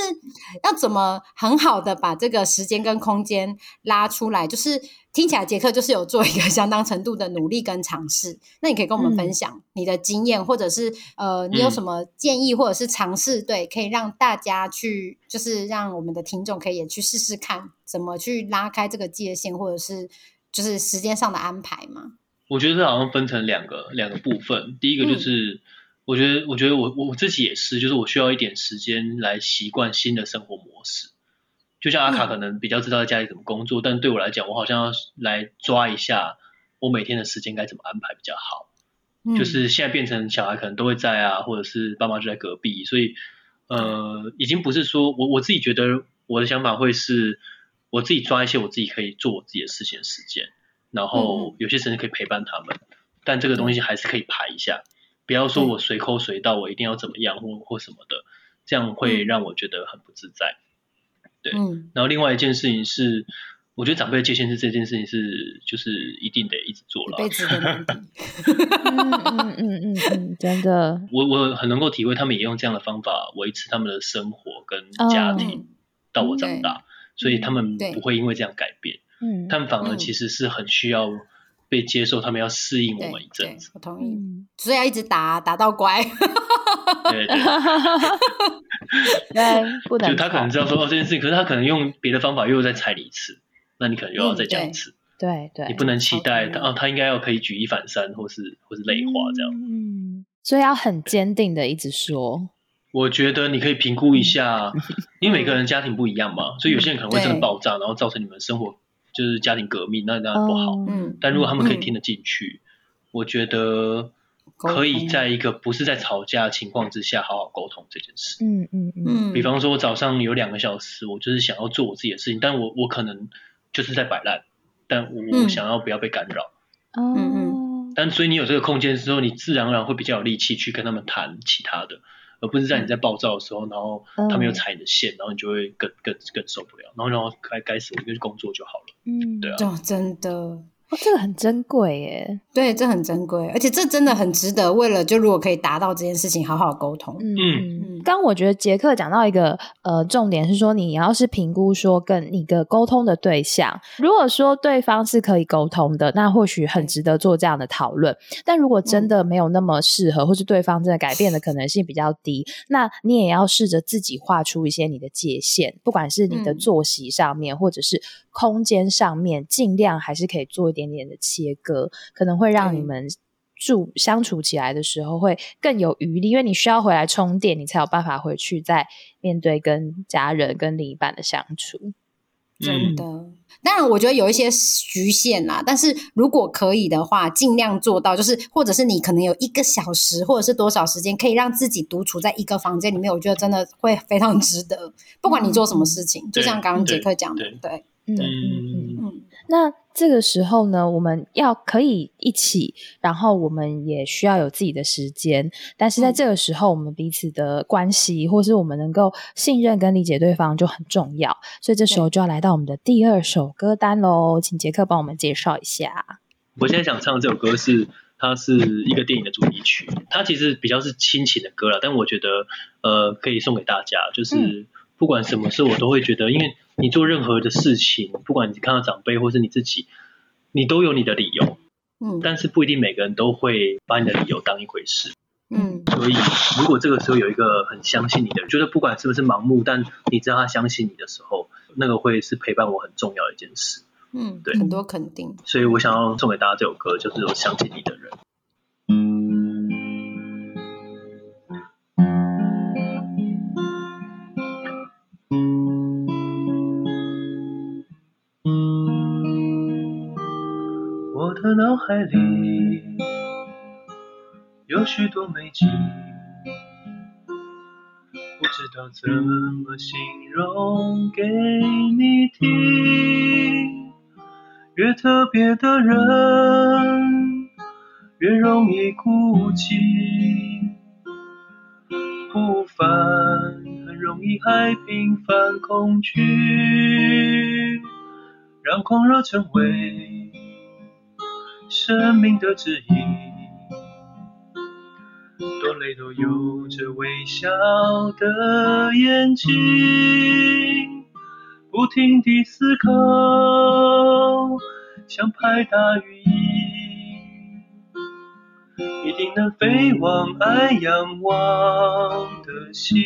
要怎么很好的把这个时间跟空间拉出来，就是听起来杰克就是有做一个相当程度的努力跟尝试。那你可以跟我们分享你的经验，或者是呃，你有什么建议或者是尝试，对，可以让大家去，就是让我们的听众可以也去试试看，怎么去拉开这个界限，或者是就是时间上的安排吗？我觉得这好像分成两个两个部分，第一个就是。我觉得，我觉得我我自己也是，就是我需要一点时间来习惯新的生活模式。就像阿卡可能比较知道在家里怎么工作，但对我来讲，我好像要来抓一下我每天的时间该怎么安排比较好。就是现在变成小孩可能都会在啊，或者是爸妈就在隔壁，所以呃，已经不是说我我自己觉得我的想法会是，我自己抓一些我自己可以做我自己的事情的时间，然后有些时间可以陪伴他们，但这个东西还是可以排一下。不要说我随口随到，我一定要怎么样或或什么的，这样会让我觉得很不自在。对，然后另外一件事情是，我觉得长辈界限是这件事情是就是一定得一直做了。辈子的嗯嗯嗯嗯，真的。我我很能够体会，他们也用这样的方法维持他们的生活跟家庭到我长大，所以他们不会因为这样改变。嗯，他们反而其实是很需要。被接受，他们要适应我们一阵子。我同意，所以要一直打，打到乖。对 对，不能。就他可能知道说哦这件事情，可是他可能用别的方法又再踩你一次，那你可能又要再讲一次。对对，你不能期待他哦，他应该要可以举一反三，或是或是累化这样。嗯，所以要很坚定的一直说。我觉得你可以评估一下，因为每个人家庭不一样嘛，所以有些人可能会真的爆炸，然后造成你们生活。就是家庭革命，那那不好。嗯，但如果他们可以听得进去，我觉得可以在一个不是在吵架的情况之下好好沟通这件事。嗯嗯嗯。比方说，我早上有两个小时，我就是想要做我自己的事情，但我我可能就是在摆烂，但我想要不要被干扰。嗯嗯。但所以你有这个空间之后，你自然而然会比较有力气去跟他们谈其他的，而不是在你在暴躁的时候，然后他们又踩你的线，然后你就会更更更受不了，然后然后该该死我就去工作就好了。嗯，对啊。真的。哦，这个很珍贵耶。对，这很珍贵，而且这真的很值得。为了就如果可以达到这件事情，好好沟通。嗯，刚我觉得杰克讲到一个呃重点是说，你要是评估说跟你的沟通的对象，如果说对方是可以沟通的，那或许很值得做这样的讨论。但如果真的没有那么适合，或是对方真的改变的可能性比较低，那你也要试着自己画出一些你的界限，不管是你的作息上面，或者是空间上面，尽量还是可以做。点点的切割，可能会让你们住相处起来的时候会更有余力，因为你需要回来充电，你才有办法回去再面对跟家人、跟另一半的相处。真的，当然我觉得有一些局限啦，但是如果可以的话，尽量做到，就是或者是你可能有一个小时或者是多少时间，可以让自己独处在一个房间里面，我觉得真的会非常值得。不管你做什么事情，就像刚刚杰克讲的，对，对，嗯。嗯。那这个时候呢，我们要可以一起，然后我们也需要有自己的时间。但是在这个时候，我们彼此的关系，或是我们能够信任跟理解对方就很重要。所以这时候就要来到我们的第二首歌单喽，请杰克帮我们介绍一下。我现在想唱这首歌是，它是一个电影的主题曲，它其实比较是亲情的歌了，但我觉得呃可以送给大家，就是不管什么事，我都会觉得，因为。你做任何的事情，不管你看到长辈或是你自己，你都有你的理由，嗯，但是不一定每个人都会把你的理由当一回事，嗯，所以如果这个时候有一个很相信你的人，觉得不管是不是盲目，但你知道他相信你的时候，那个会是陪伴我很重要的一件事，嗯，对，很多肯定，所以我想要送给大家这首歌，就是我相信你的人。的海里有许多美景，不知道怎么形容给你听。越特别的人，越容易孤寂，不凡很容易害平凡恐惧，让狂热成为。生命的指引，多累都有着微笑的眼睛，不停地思考，像拍打羽翼，一定能飞往爱仰望的心。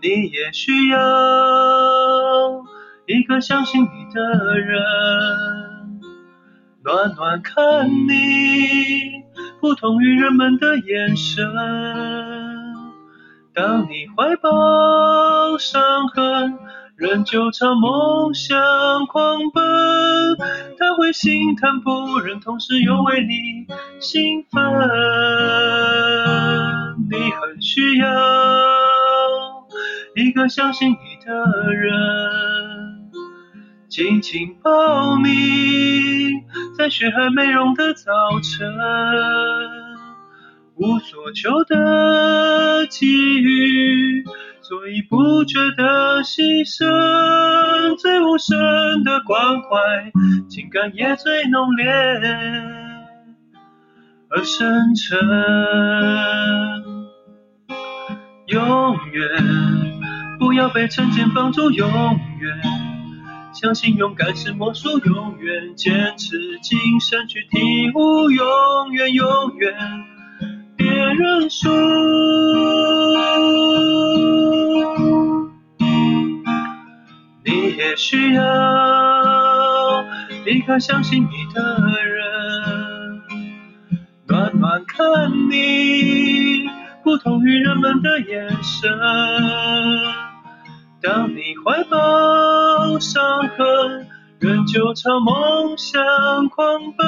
你也需要一个相信你的人。暖暖看你，不同于人们的眼神。当你怀抱伤痕，仍旧朝梦想狂奔，他会心疼不忍，同时又为你兴奋。你很需要一个相信你的人，紧紧抱你。在雪还没融的早晨，无所求的给予，所以不觉得牺牲。最无声的关怀，情感也最浓烈而深沉。永远不要被成见绑住，永远。相信勇敢是魔术，永远坚持精神去体悟，永远永远别认输。你也需要一个相信你的人，暖暖看你，不同于人们的眼神。当你怀抱伤痕，仍旧朝梦想狂奔，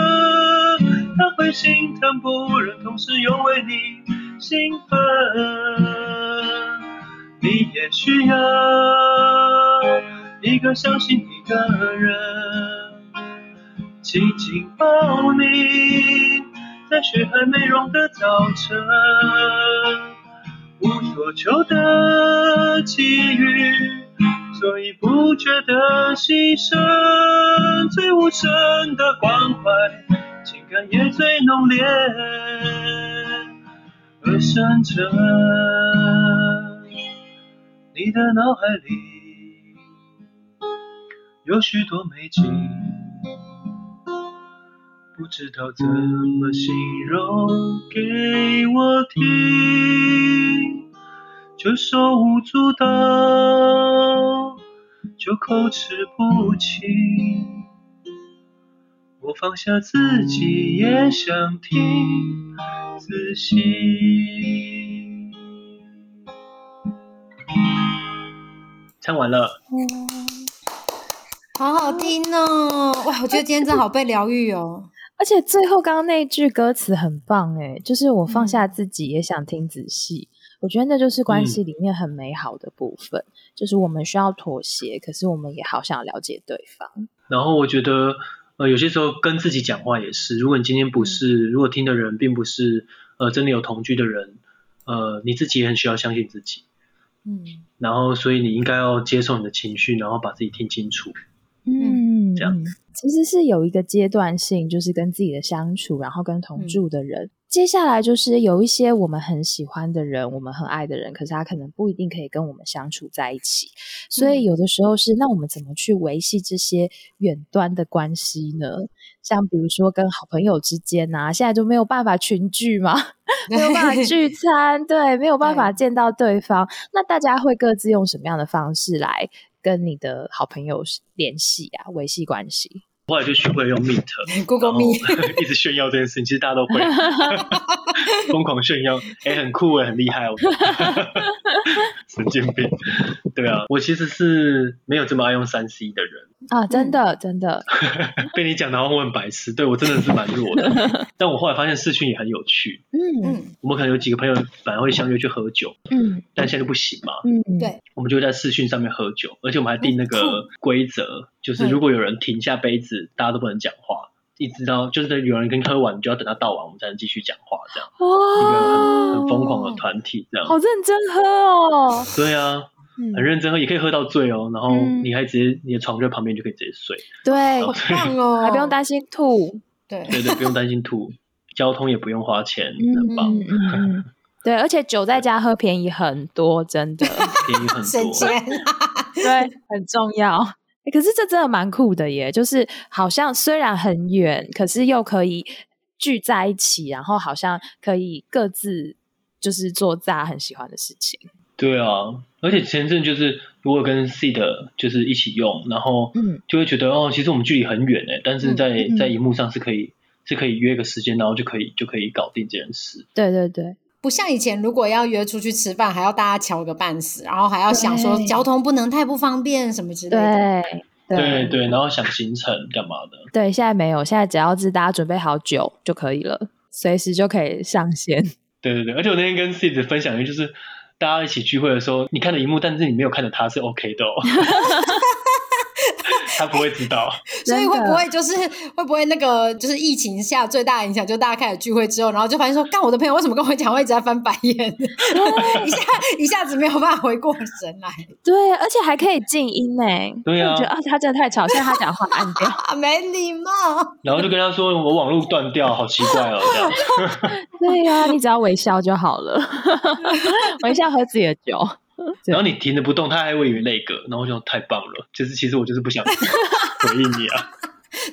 他会心疼，不忍同时又为你兴奋。你也需要一个相信你的人，紧紧抱你，在雪还没融的早晨，无所求的际遇，所以不觉得牺牲，最无声的关怀，情感也最浓烈而深沉。你的脑海里有许多美景，不知道怎么形容给我听，就手舞足蹈，就口齿不清。我放下自己也想听，仔细。唱完了，好好听哦！哇，我觉得今天真好被疗愈哦。而且最后刚刚那句歌词很棒哎，就是我放下自己也想听仔细。我觉得那就是关系里面很美好的部分，就是我们需要妥协，可是我们也好想了解对方。然后我觉得，呃，有些时候跟自己讲话也是，如果你今天不是，如果听的人并不是，呃，真的有同居的人，呃，你自己也很需要相信自己。嗯，然后所以你应该要接受你的情绪，然后把自己听清楚。嗯，这样其实是有一个阶段性，就是跟自己的相处，然后跟同住的人。接下来就是有一些我们很喜欢的人，我们很爱的人，可是他可能不一定可以跟我们相处在一起。所以有的时候是，那我们怎么去维系这些远端的关系呢？像比如说跟好朋友之间啊，现在就没有办法群聚嘛，没有办法聚餐，对，没有办法见到对方。那大家会各自用什么样的方式来跟你的好朋友联系啊，维系关系？后来就学会用 Meet，Google Meet，一直炫耀这件事情，其实大家都会 疯狂炫耀，哎，很酷哎，很厉害哦，神经病，对啊，我其实是没有这么爱用三 C 的人啊，真的真的，被你讲的我很白痴，对我真的是蛮弱的，但我后来发现视讯也很有趣，嗯嗯，我们可能有几个朋友反而会相约去喝酒，嗯，但现在不行嘛，嗯对，我们就在视讯上面喝酒，而且我们还定那个规则，就是如果有人停下杯子。大家都不能讲话，一直到就是有人跟喝完，你就要等他倒完，我们才能继续讲话，这样。哇，一个很很疯狂的团体，这样。好认真喝哦。对啊，很认真喝，也可以喝到醉哦。然后你还直接你的床就在旁边就可以直接睡。对，好棒哦，还不用担心吐。对对对，不用担心吐，交通也不用花钱，很棒。对，而且酒在家喝便宜很多，真的 便宜很多，省钱。对，很重要。可是这真的蛮酷的耶，就是好像虽然很远，可是又可以聚在一起，然后好像可以各自就是做大家很喜欢的事情。对啊，而且前阵就是如果跟 C 的就是一起用，然后嗯，就会觉得哦，其实我们距离很远哎，但是在在荧幕上是可以是可以约个时间，然后就可以就可以搞定这件事。对对对。不像以前，如果要约出去吃饭，还要大家瞧个半死，然后还要想说交通不能太不方便什么之类的。对对对，然后想行程干嘛的？对，现在没有，现在只要是大家准备好酒就可以了，随时就可以上线。对对对，而且我那天跟 s i d 分享的就是大家一起聚会的时候，你看着荧幕，但是你没有看着他是 OK 的。他不会知道，所以会不会就是会不会那个就是疫情下最大的影响，就大家开始聚会之后，然后就发现说，干我的朋友为什么跟我讲我一直在翻白眼，一下一下子没有办法回过神来。对，而且还可以静音呢。对啊，觉得啊，他真的太吵，现在他讲话按掉，没礼貌。然后就跟他说，我网络断掉，好奇怪哦，这样。对呀，你只要微笑就好了，微笑喝自己的酒。然后你停着不动，他还会以为那个，然后就太棒了。就是其实我就是不想 回应你啊。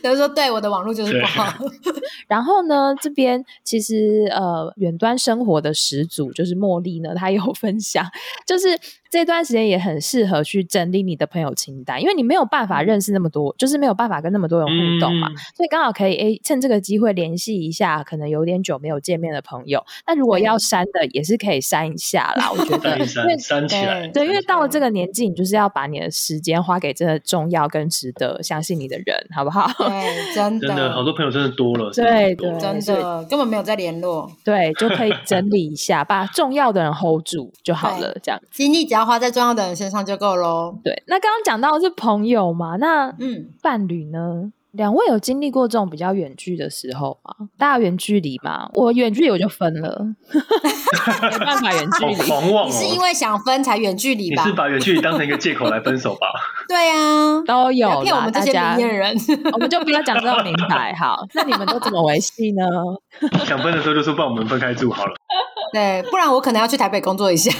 他说：“对，我的网络就是不好。” 然后呢，这边其实呃，远端生活的始祖就是茉莉呢，她有分享，就是这段时间也很适合去整理你的朋友清单，因为你没有办法认识那么多，就是没有办法跟那么多人互动嘛，所以刚好可以诶趁这个机会联系一下，可能有点久没有见面的朋友。那如果要删的，也是可以删一下啦。我觉得，因为删起来，对，因为到了这个年纪，你就是要把你的时间花给真的重要跟值得相信你的人，好不好？对，真的，真的好多朋友真的多了，对对，真的根本没有在联络，对，就可以整理一下，把重要的人 hold 住就好了，这样精力只要花在重要的人身上就够喽。对，那刚刚讲到的是朋友嘛，那嗯，伴侣呢？两位有经历过这种比较远距的时候吗？大远距离嘛，我远距离我就分了，没办法远距离。狂妄，你是因为想分才远距离吧？你是把远距离当成一个借口来分手吧？对啊，都有骗我们这些明眼人，我们就不要讲这么明白。好，那你们都怎么维系呢？想分的时候就说帮我们分开住好了。对，不然我可能要去台北工作一下。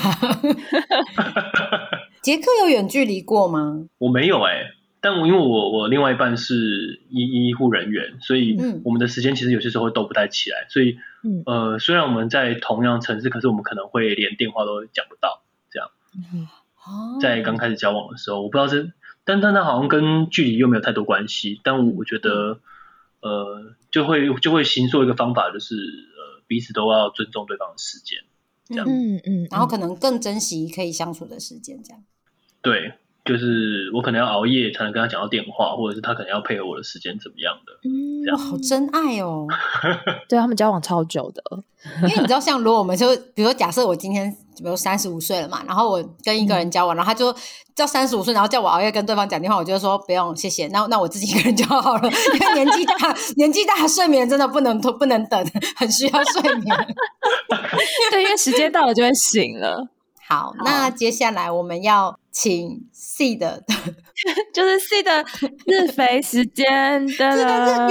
杰克有远距离过吗？我没有哎。但我因为我我另外一半是医医护人员，所以我们的时间其实有些时候会都不太起来，所以呃虽然我们在同样城市，可是我们可能会连电话都讲不到这样。在刚开始交往的时候，我不知道是，但但它好像跟距离又没有太多关系。但我觉得呃就会就会行做一个方法，就是呃彼此都要尊重对方的时间，这样。嗯嗯，然后可能更珍惜可以相处的时间，这样。对。就是我可能要熬夜才能跟他讲到电话，或者是他可能要配合我的时间怎么样的，这样好真爱哦。对他们交往超久的，因为你知道，像如果我们就比如说假设我今天比如三十五岁了嘛，然后我跟一个人交往，然后他就叫三十五岁，然后叫我熬夜跟对方讲电话，我就说不用谢谢，那那我自己一个人就好了。因为年纪大，年纪大睡眠真的不能不能等，很需要睡眠。对，因为时间到了就会醒了。好，那接下来我们要请 C 的，就是 C 的日肥时间的，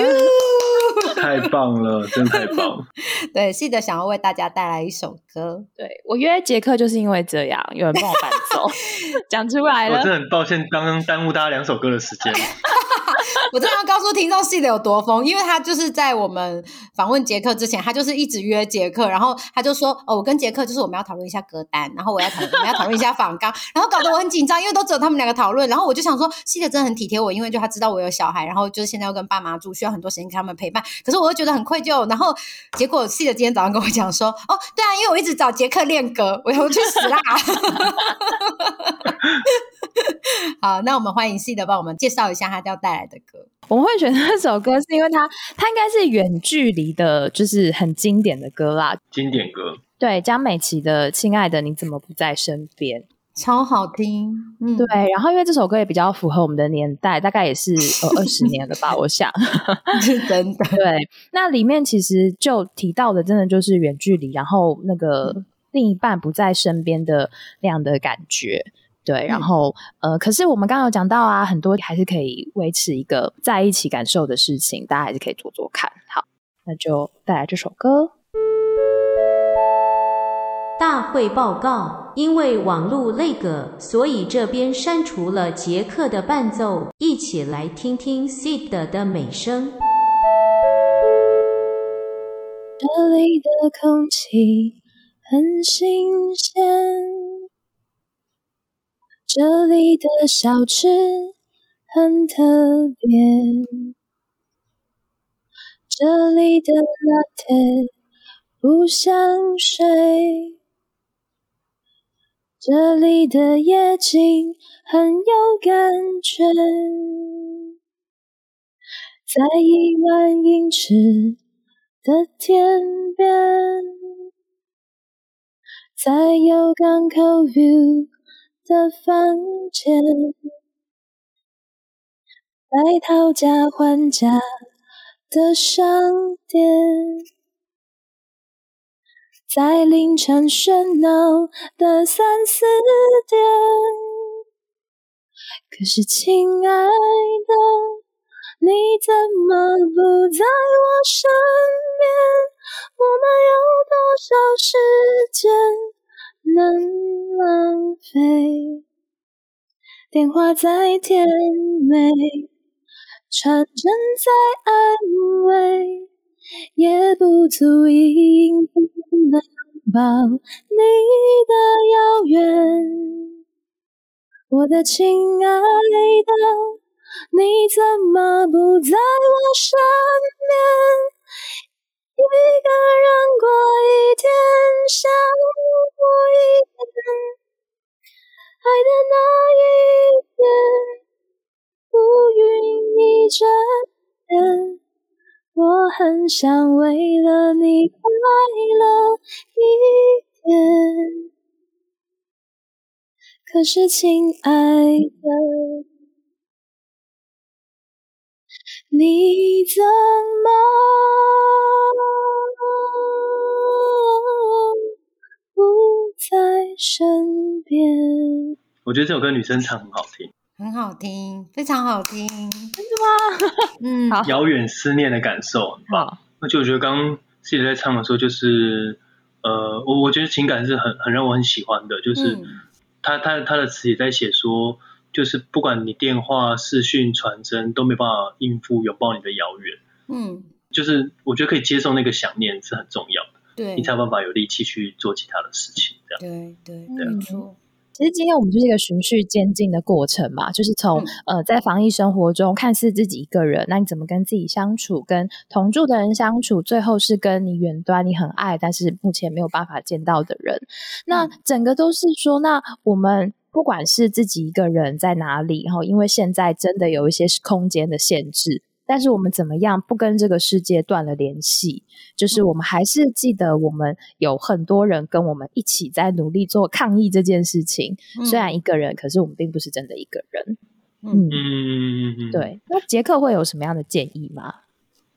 太棒了，真太棒！对，C 的想要为大家带来一首歌。对我约杰克就是因为这样，有人帮我伴奏，讲出来了。我真的很抱歉，刚刚耽误大家两首歌的时间。我真的要告诉听众，C 的有多疯，因为他就是在我们访问杰克之前，他就是一直约杰克，然后他就说：“哦，我跟杰克就是我们要讨论一下歌单，然后我要讨我们要讨论一下访纲，然后搞得我很紧张，因为都只有他们两个讨论。然后我就想说，C 的真的很体贴我，因为就他知道我有小孩，然后就是现在要跟爸妈住，需要很多时间跟他们陪伴。可是我又觉得很愧疚。然后结果 C 的今天早上跟我讲说：“哦，对啊，因为我一直找杰克练歌，我要去死啦！”好，那我们欢迎西的帮我们介绍一下他要带来的歌。我们会选这首歌，是因为它它应该是远距离的，就是很经典的歌啦。经典歌，对，江美琪的《亲爱的你怎么不在身边》，超好听。嗯，对。然后因为这首歌也比较符合我们的年代，大概也是 呃二十年了吧，我想 是真的。对，那里面其实就提到的，真的就是远距离，然后那个另一半不在身边的那样的感觉。对，然后呃，可是我们刚刚有讲到啊，很多还是可以维持一个在一起感受的事情，大家还是可以做做看。好，那就带来这首歌。大会报告，因为网络那个，所以这边删除了杰克的伴奏，一起来听听 Sid 的美声。这里的空气很新鲜。这里的小吃很特别，这里的 latte 不像水，这里的夜景很有感觉，在一万英尺的天边，在有港口 view。的房间，在讨价还价的商店，在凌晨喧闹的三四点。可是，亲爱的，你怎么不在我身边？我们有多少时间？能浪费，电话再甜美，传真再安慰，也不足以应付拥抱你的遥远。我的亲爱的，你怎么不在我身边？一个人过一天像过一天，爱的那一天，乌云一整天，我很想为了你快乐一点。可是，亲爱的。你怎么不在身边？我觉得这首歌女生唱很好听，很好听，非常好听，真的吗？嗯，好。遥远思念的感受，很棒。而且我觉得刚刚自己在唱的时候，就是呃，我我觉得情感是很很让我很喜欢的，就是他他他的词也在写说。就是不管你电话、视讯、传真都没办法应付拥抱你的遥远，嗯，就是我觉得可以接受那个想念是很重要的，对，你才有办法有力气去做其他的事情，这样，对对对，没错。其实今天我们就是一个循序渐进的过程嘛，就是从呃在防疫生活中看似自己一个人，那你怎么跟自己相处，跟同住的人相处，最后是跟你远端你很爱，但是目前没有办法见到的人，那整个都是说，那我们。不管是自己一个人在哪里，然后因为现在真的有一些空间的限制，但是我们怎么样不跟这个世界断了联系？就是我们还是记得我们有很多人跟我们一起在努力做抗议这件事情。虽然一个人，可是我们并不是真的一个人。嗯嗯，对。那杰克会有什么样的建议吗？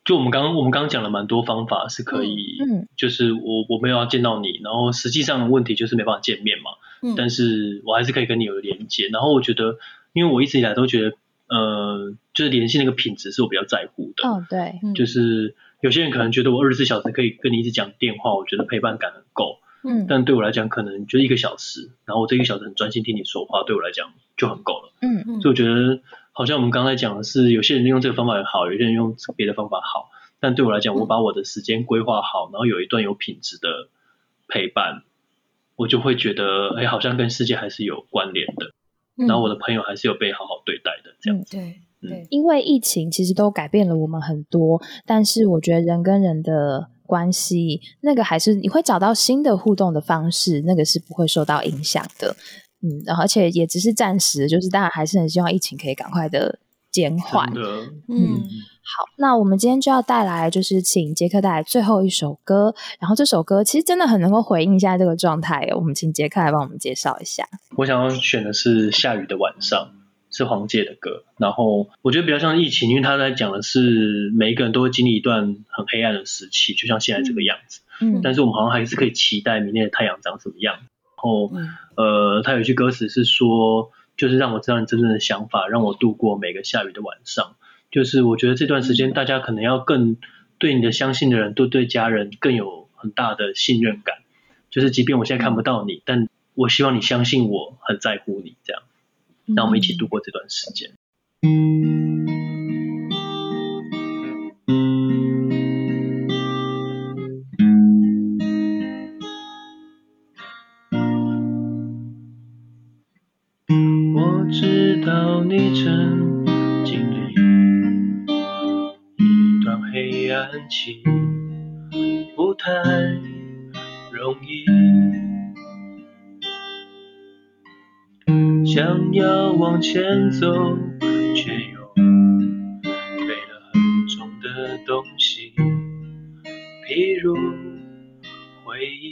就我们刚刚我们刚刚讲了蛮多方法是可以，嗯，就是我我没有要见到你，然后实际上问题就是没办法见面嘛。嗯但是我还是可以跟你有连接，然后我觉得，因为我一直以来都觉得，呃，就是联系那个品质是我比较在乎的。哦，对，就是有些人可能觉得我二十四小时可以跟你一直讲电话，我觉得陪伴感很够。嗯，但对我来讲，可能就一个小时，然后我这一个小时很专心听你说话，对我来讲就很够了。嗯嗯，所以我觉得，好像我们刚才讲的是，有些人用这个方法也好，有些人用别的方法好，但对我来讲，我把我的时间规划好，然后有一段有品质的陪伴。我就会觉得，哎，好像跟世界还是有关联的，然后我的朋友还是有被好好对待的，这样子。对对，因为疫情其实都改变了我们很多，但是我觉得人跟人的关系，那个还是你会找到新的互动的方式，那个是不会受到影响的。嗯，而且也只是暂时，就是当然还是很希望疫情可以赶快的减缓。嗯。好，那我们今天就要带来，就是请杰克带来最后一首歌。然后这首歌其实真的很能够回应一下这个状态。我们请杰克来帮我们介绍一下。我想要选的是《下雨的晚上》，是黄玠的歌。然后我觉得比较像疫情，因为他在讲的是每一个人都会经历一段很黑暗的时期，就像现在这个样子。嗯。但是我们好像还是可以期待明天的太阳长什么样。然后，呃，他有一句歌词是说，就是让我知道你真正的想法，让我度过每个下雨的晚上。就是我觉得这段时间，大家可能要更对你的相信的人，都对家人更有很大的信任感。就是即便我现在看不到你，但我希望你相信我很在乎你，这样，让我们一起度过这段时间。我感情不太容易，想要往前走，却又背了很重的东西，譬如回忆。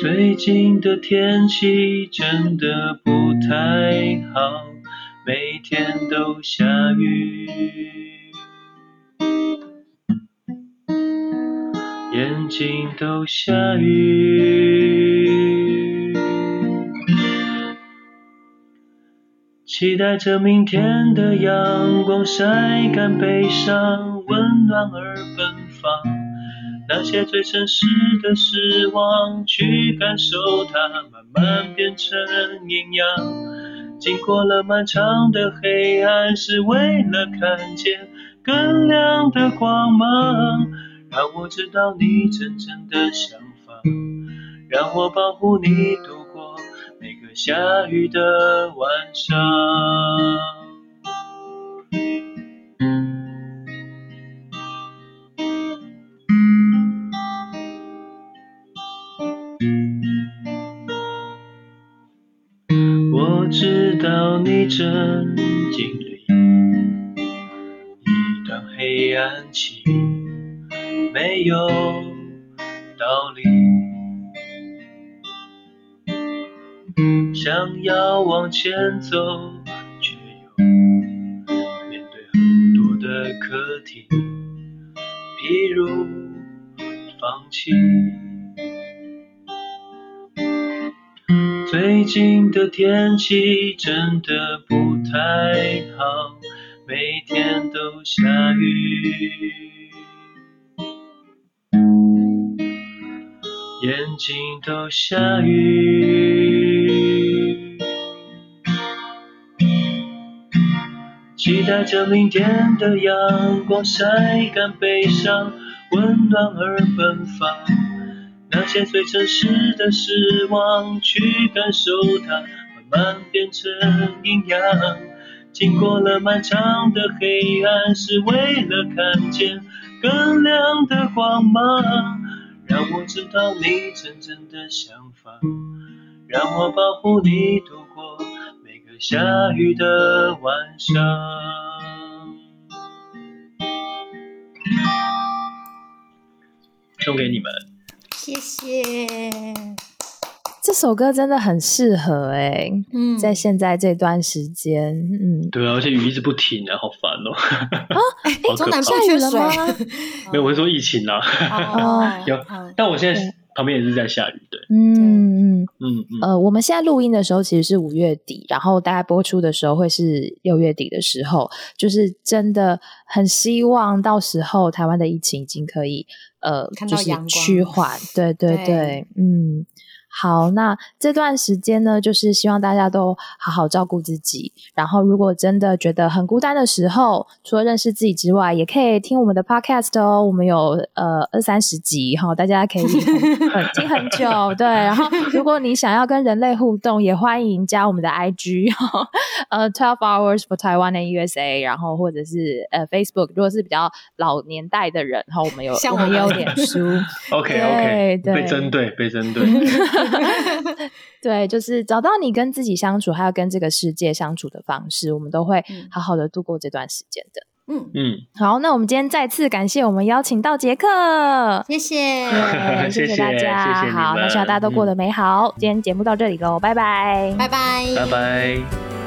最近的天气真的不太好。每天都下雨，眼睛都下雨，期待着明天的阳光晒干悲伤，温暖而奔放。那些最真实的失望，去感受它，慢慢变成营养。经过了漫长的黑暗，是为了看见更亮的光芒。让我知道你真正的想法，让我保护你度过每个。下雨的晚上。想要往前走，却又面对很多的课题，譬如放弃。最近的天气真的不太好，每天都下雨，眼睛都下雨，期待着明天的阳光晒干悲伤，温暖而奔放。那些最真实的失望，去感受它，慢慢变成营养。经过了漫长的黑暗，是为了看见更亮的光芒。让我知道你真正的想法，让我保护你度过下雨的晚上。送给你们。谢谢，这首歌真的很适合哎，嗯，在现在这段时间，嗯，对啊，而且雨一直不停啊，好烦哦。啊，哎，中南下雨了吗？没有，我是说疫情啊。哦，有，但我现在旁边也是在下雨，对，嗯嗯嗯嗯。呃，我们现在录音的时候其实是五月底，然后大家播出的时候会是六月底的时候，就是真的很希望到时候台湾的疫情已经可以。呃，就是趋缓，对对对，嗯。好，那这段时间呢，就是希望大家都好好照顾自己。然后，如果真的觉得很孤单的时候，除了认识自己之外，也可以听我们的 podcast 哦。我们有呃二三十集哈，大家可以听很久。对，然后如果你想要跟人类互动，也欢迎加我们的 IG，呃，twelve hours for Taiwan and USA。然后或者是呃 Facebook，如果是比较老年代的人，然后我们有我们有脸书。OK OK，被针对，被针对。对，就是找到你跟自己相处，还有跟这个世界相处的方式，我们都会好好的度过这段时间的。嗯嗯，好，那我们今天再次感谢我们邀请到杰克，谢谢，谢谢大家。好，那希望大家都过得美好。今天节目到这里喽，拜拜，拜拜，拜拜。